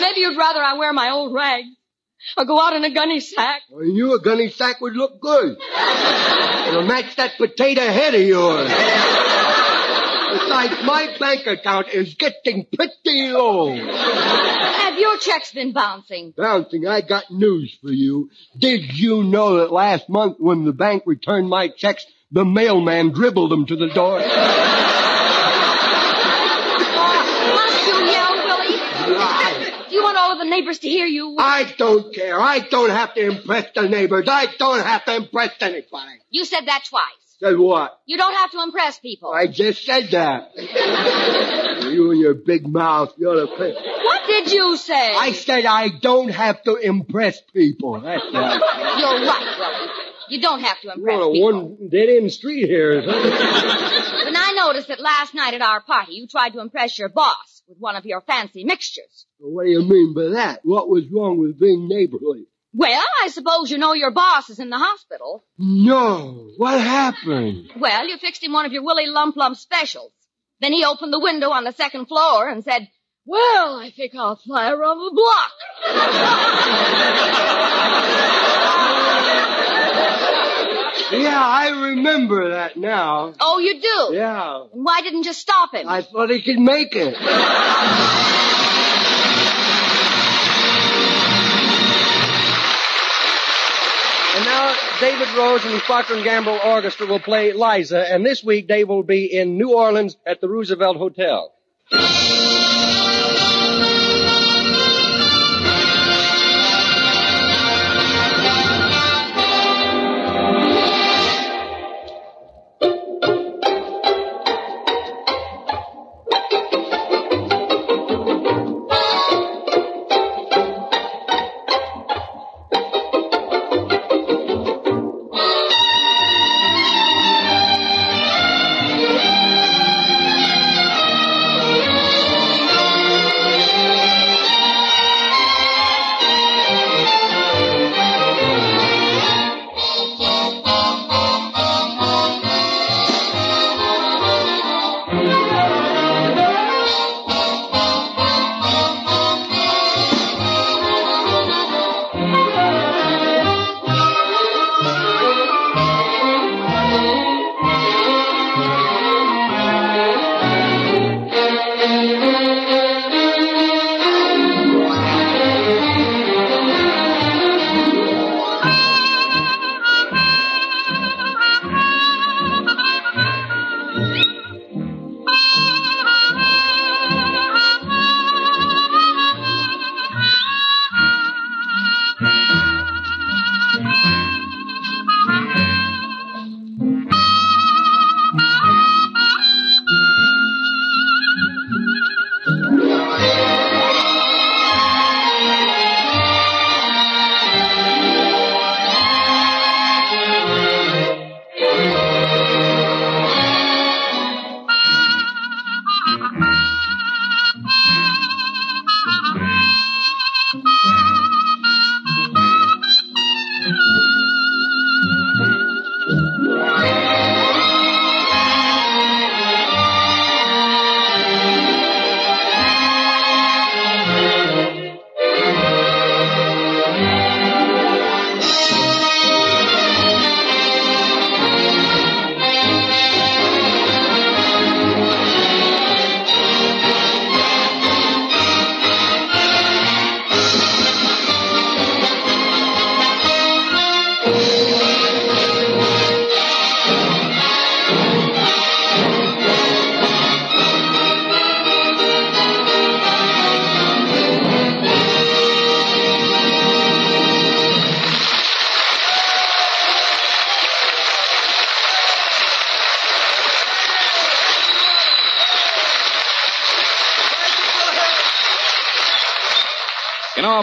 Maybe you'd rather I wear my old rag or go out in a gunny sack. I knew a gunny sack would look good. It'll match that potato head of yours. Besides, my bank account is getting pretty low. Have your checks been bouncing? Bouncing, I got news for you. Did you know that last month when the bank returned my checks, the mailman dribbled them to the door? Must you yell, Willie? Do you want all of the neighbors to hear you? I don't care. I don't have to impress the neighbors. I don't have to impress anybody. You said that twice. Said what? You don't have to impress people. I just said that. you and your big mouth, you're to pay. What did you say? I said I don't have to impress people. That's right. You're right, Willie. You don't have to impress on a people. one dead end street here. But I noticed that last night at our party, you tried to impress your boss with one of your fancy mixtures. What do you mean by that? What was wrong with being neighborly? Well, I suppose you know your boss is in the hospital. No. What happened? Well, you fixed him one of your Willie Lump Lump specials. Then he opened the window on the second floor and said, Well, I think I'll fly around the block. Yeah, I remember that now. Oh, you do? Yeah. Why didn't you stop him? I thought he could make it. And now David Rose and the Procter and Gamble Orchestra will play Liza, and this week Dave will be in New Orleans at the Roosevelt Hotel.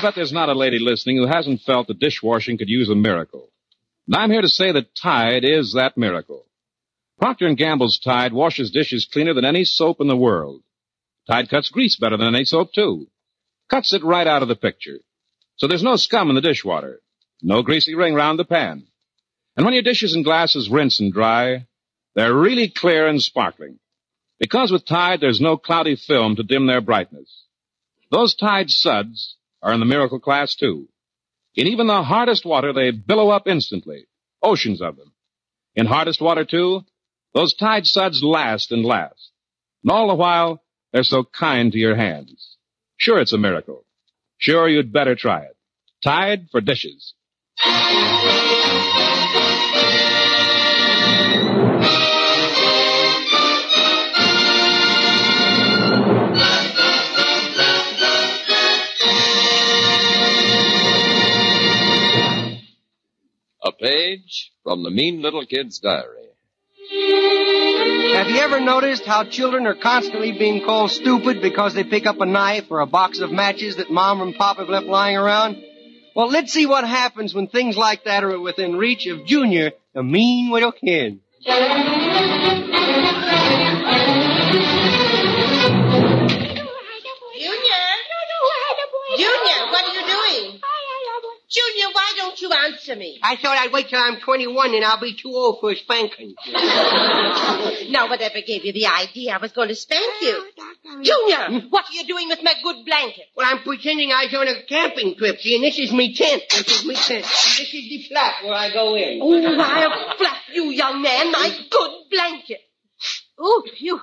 Bet there's not a lady listening who hasn't felt that dishwashing could use a miracle. And I'm here to say that Tide is that miracle. Procter & Gamble's Tide washes dishes cleaner than any soap in the world. Tide cuts grease better than any soap, too. Cuts it right out of the picture. So there's no scum in the dishwater. No greasy ring round the pan. And when your dishes and glasses rinse and dry, they're really clear and sparkling. Because with Tide, there's no cloudy film to dim their brightness. Those Tide suds are in the miracle class, too. In even the hardest water, they billow up instantly. Oceans of them. In hardest water, too, those Tide suds last and last. And all the while, they're so kind to your hands. Sure, it's a miracle. Sure, you'd better try it. Tide for dishes. A page from the Mean Little Kid's Diary. Have you ever noticed how children are constantly being called stupid because they pick up a knife or a box of matches that mom and pop have left lying around? Well, let's see what happens when things like that are within reach of Junior, the mean little kid. You answer me? I thought I'd wait till I'm 21 and I'll be too old for a spanking. Now, whatever gave you the idea I was going to spank you? Junior, what are you doing with my good blanket? Well, I'm pretending I was on a camping trip. See, and this is me tent. This is me tent. And this is the flat where I go in. Oh, I'll flap you, young man, my good blanket. Oh, you.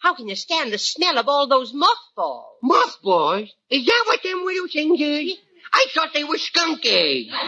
How can you stand the smell of all those mothballs? Mothballs? Is that what them little things is? I thought they were skunk eggs.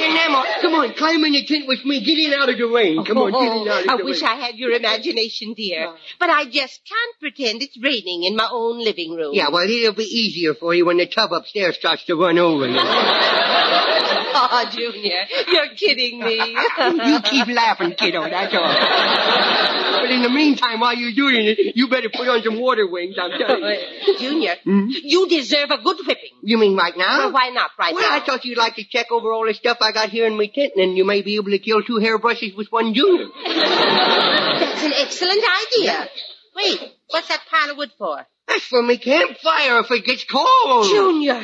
Here, Nemo, come on, climb in the tent with me. Get in out of the rain. Come on, get in out of the rain. I wish. I had your imagination, dear. But I just can't pretend it's raining in my own living room. Yeah, well, it'll be easier for you when the tub upstairs starts to run over Oh, Junior, you're kidding me. you keep laughing, kiddo, that's all. But in the meantime, while you're doing it, you better put on some water wings, I'm telling you. Junior, hmm? you deserve a good whipping. You mean right now? Well, why not right well, now? Well, I thought you'd like to check over all the stuff I got here in my tent, and then you may be able to kill two hairbrushes with one junior. That's an excellent idea. Wait, what's that pile of wood for? That's for me campfire if it gets cold. Junior,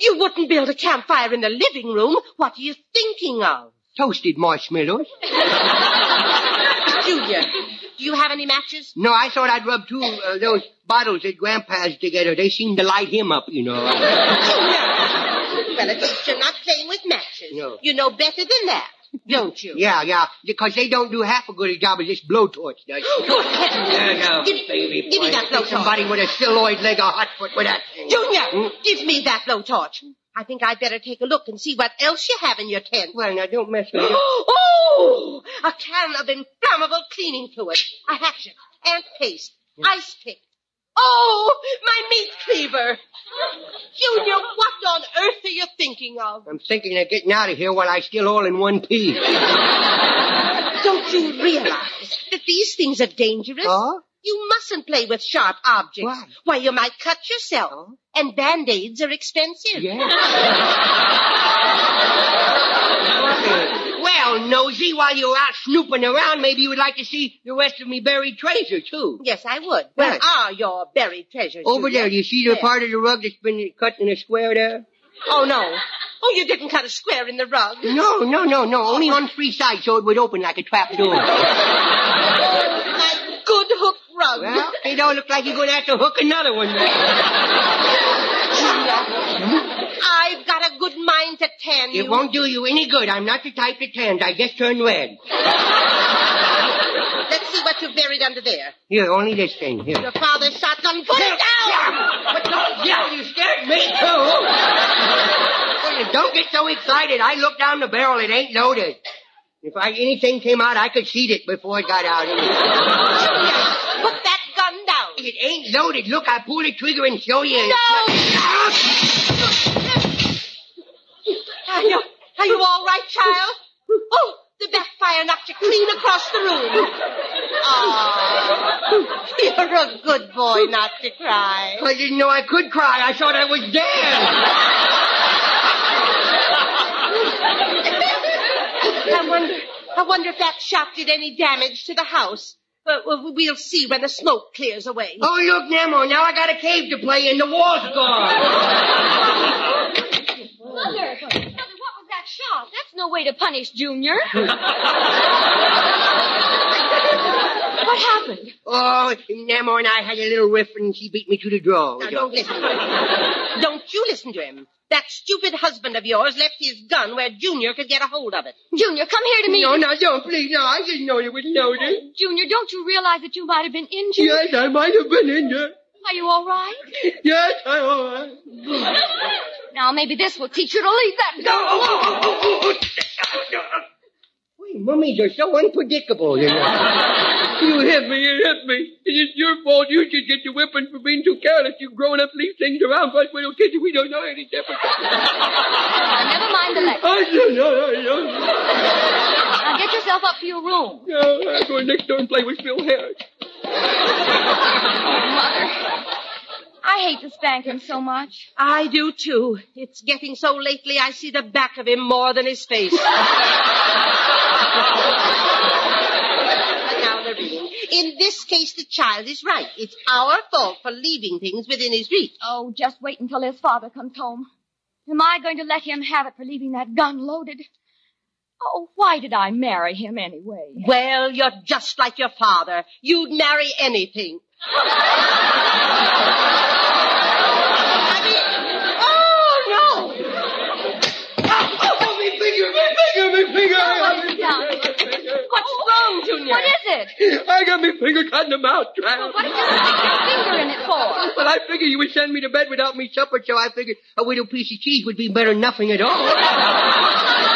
you wouldn't build a campfire in the living room. What are you thinking of? Toasted marshmallows. Junior, do you have any matches? No, I thought I'd rub two uh, those bottles that Grandpa's together. They seem to light him up, you know. Junior! Well, at least you're not playing with matches. No. You know better than that, don't you? Yeah, yeah, because they don't do half a good a job as this blowtorch does. Good heavens. Yeah, yeah, Give- baby give me that blowtorch. Somebody with a celluloid leg or hot foot with that thing. Junior, hmm? give me that blowtorch. I think I'd better take a look and see what else you have in your tent. Well, now don't mess with it. oh, a can of inflammable cleaning fluid, a hatchet, ant paste, ice pick. Oh, my meat cleaver. Junior, what on earth are you thinking of? I'm thinking of getting out of here while I still all in one piece. Don't you realize that these things are dangerous? Huh? You mustn't play with sharp objects. Why? Why, you might cut yourself. And band-aids are expensive. Well, Nosy, while you're out snooping around, maybe you would like to see the rest of me buried treasure, too. Yes, I would. Where are your buried treasures? Over Junior? there, you see the Where? part of the rug that's been cut in a square there? Oh, no. Oh, you didn't cut a square in the rug. No, no, no, no. Only on three sides so it would open like a trap door. oh, My good hook rug. well, it don't look like you're going to have to hook another one. I've got a good mind to tan you. It won't do you any good. I'm not the type that tans. I just turn red. Let's see what you buried under there. Here, only this thing. Here. Your father's shotgun. Put it down! But don't yell. You scared me, too. Well, don't get so excited. I looked down the barrel. It ain't loaded. If I, anything came out, I could see it before it got out. Put that gun down. It ain't loaded. Look, I pull the trigger and show you. You, are you all right, child? Oh, the backfire knocked you clean across the room. Oh, you're a good boy not to cry. I didn't know I could cry. I thought I was dead. I wonder, I wonder if that shot did any damage to the house. Uh, well, we'll see when the smoke clears away. Oh, look, Nemo, now I got a cave to play in. The wall's gone. Mother! Mother, what was that shot? That's no way to punish Junior. what happened? Oh, Nemo and I had a little riff and she beat me to the draw. Now, don't listen to him. Don't you listen to him. That stupid husband of yours left his gun where Junior could get a hold of it. Junior, come here to me. No, no, don't, please. No, I didn't know you was loaded. Junior, don't you realize that you might have been injured? Yes, I might have been injured. Are you all right? Yes, I'm all right. Now, maybe this will teach you to leave that No, gun oh, alone. oh, oh, oh, oh. Wait, mummies are so unpredictable, you know. You hit me, you hit me. It's your fault. You should get your whipping for being too careless. You grown up leave things around for us little kids. We don't know any different. Now, never mind the lecture. I don't know, I don't know. Now, get yourself up to your room. No, I'm going next door and play with Phil Harris. Mother, I hate to spank him so much. I do too. It's getting so lately I see the back of him more than his face. now, Lurene, in this case the child is right. It's our fault for leaving things within his reach. Oh, just wait until his father comes home. Am I going to let him have it for leaving that gun loaded? Oh, why did I marry him anyway? Well, you're just like your father. You'd marry anything. Junior? What is it? I got me finger caught in a mouth trap. What did you stick your finger in it for? Well, I figured you would send me to bed without me supper, so I figured a little piece of cheese would be better than nothing at all.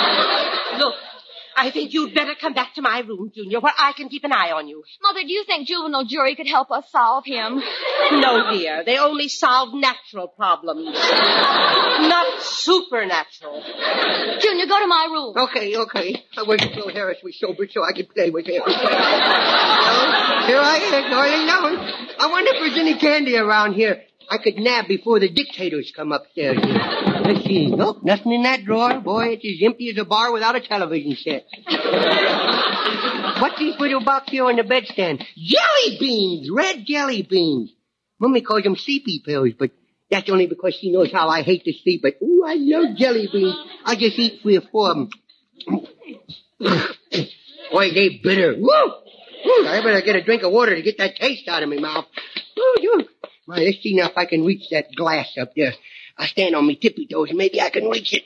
Look, I think you'd better come back to my room, Junior, where I can keep an eye on you. Mother, do you think juvenile jury could help us solve him? No, dear. They only solve natural problems, not supernatural. Junior, go to my room. Okay, okay. I wish Phil Harris was sober so I could play with him. Well, here I am, darling. Now, I wonder if there's any candy around here I could nab before the dictators come upstairs. Here. Let's see. Nope, nothing in that drawer. Boy, it's as empty as a bar without a television set. What's this little box here on the bedstand? Jelly beans! Red jelly beans! Mummy calls them sleepy pills, but that's only because she knows how I hate to sleep. But, ooh, I love jelly beans. I just eat three or four of them. Boy, they bitter. Woo! Woo, I better get a drink of water to get that taste out of my mouth. Woo. My, let's see now if I can reach that glass up there. I stand on my tippy toes maybe I can reach it.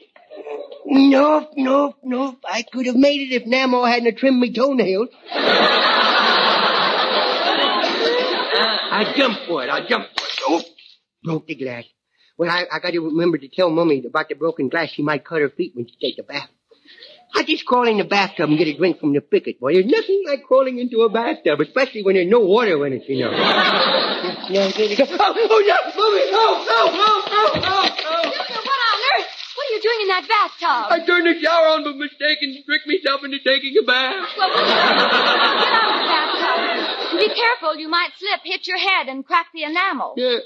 Nope, nope, nope. I could have made it if Namo hadn't trimmed me toenails. I jumped for it. I jumped for it. Oh, broke the glass. Well, I, I got to remember to tell Mummy about the broken glass. She might cut her feet when she takes a bath. I just crawl in the bathtub and get a drink from the picket. Boy, there's nothing like crawling into a bathtub, especially when there's no water in it, you know. Now, there you go. Oh, oh, no, Mummy, oh, oh, oh, oh, oh, oh. Junior, what on earth? What are you doing in that bathtub? I turned the shower on by mistake and tricked myself into taking a bath. Well, what are you doing? Get out of the bathtub. Be careful, you might slip, hit your head, and crack the enamel. Yeah.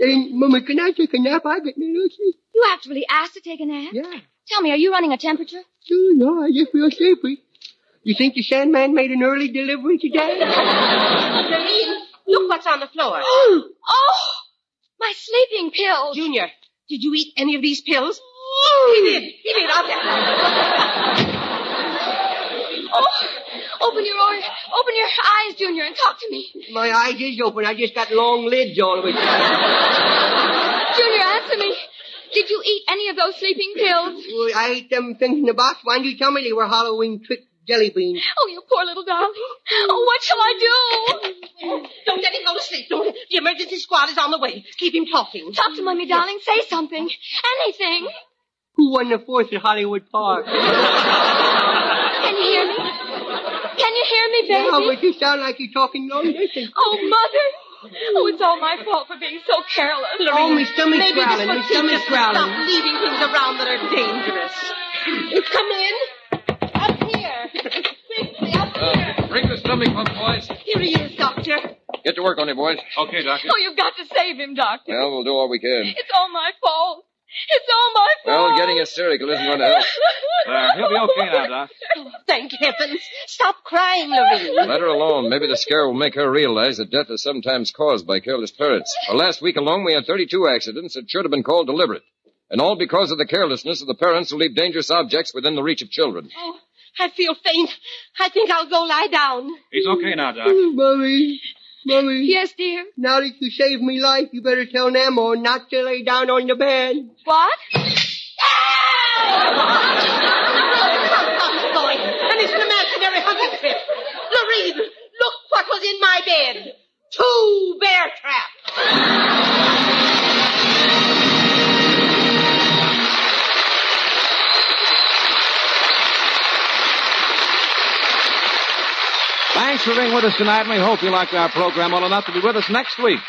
Hey, Mama, can I take a nap? I get lucky. You actually asked to take a nap? Yeah. Tell me, are you running a temperature? Oh, no, I just feel sleepy. You think the Sandman made an early delivery today? Look what's on the floor. Oh! oh, my sleeping pills. Junior, did you eat any of these pills? Oh! He did. He did. I'll get Oh, open your eyes, open your eyes, Junior, and talk to me. My eyes is open. I just got long lids all of it. Junior, answer me. Did you eat any of those sleeping pills? Well, I ate them things in the box. Why didn't you tell me they were Halloween trick jelly beans? Oh, you poor little darling. Oh, what shall I do? Don't let him go to sleep. Don't. The emergency squad is on the way. Keep him talking. Talk to Mummy, darling. Say something. Anything. Who won the fourth at Hollywood Park? Can you hear me? Can you hear me, baby? No, but you sound like you're talking long distance. Oh, Mother. Oh, it's all my fault for being so careless. Oh, my stomach's Maybe growling. this My will teach stomach's us growling. stop leaving things around that are dangerous. Come in. Somebody come, boys. Here he is, Doctor. Get to work on it, boys. Okay, Doctor. Oh, you've got to save him, Doctor. Well, we'll do all we can. It's all my fault. It's all my fault. Well, getting hysterical isn't going to help. There, uh, he'll be okay now, Doc. Thank heavens. Stop crying, Lurene. Let her alone. Maybe the scare will make her realize that death is sometimes caused by careless parents. For last week alone, we had 32 accidents that should have been called deliberate. And all because of the carelessness of the parents who leave dangerous objects within the reach of children. Oh, I feel faint. I think I'll go lie down. He's okay now, Doc. Mm, Mommy, Mommy. Yes, dear. Now that you saved me life, you better tell Nemo not to lay down on the bed. What? going. And it's an imaginary hunting trip. Lurene, look what was in my bed. Two bear traps. Thanks for being with us tonight, and we hope you liked our program well enough to be with us next week.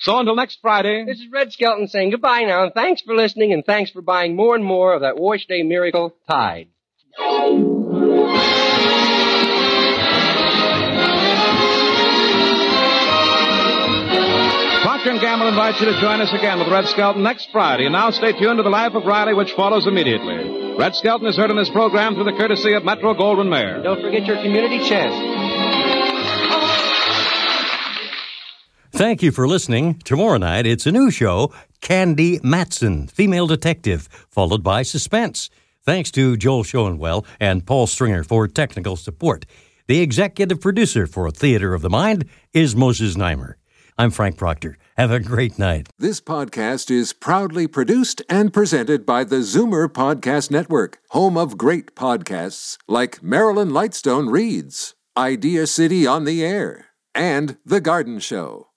So until next Friday. This is Red Skelton saying goodbye now. And thanks for listening and thanks for buying more and more of that Wash Day Miracle Tide. Procter & Gamble invites you to join us again with Red Skelton next Friday. And now stay tuned to The Life of Riley, which follows immediately. Red Skelton is heard in this program through the courtesy of Metro Goldwyn Mayer. Don't forget your community chest. Thank you for listening. Tomorrow night, it's a new show, Candy Matson, Female Detective, followed by Suspense. Thanks to Joel Schoenwell and Paul Stringer for technical support. The executive producer for Theater of the Mind is Moses Znaimer. I'm Frank Proctor. Have a great night. This podcast is proudly produced and presented by the Zoomer Podcast Network, home of great podcasts like Marilyn Lightstone Reads, Idea City on the Air, and The Garden Show.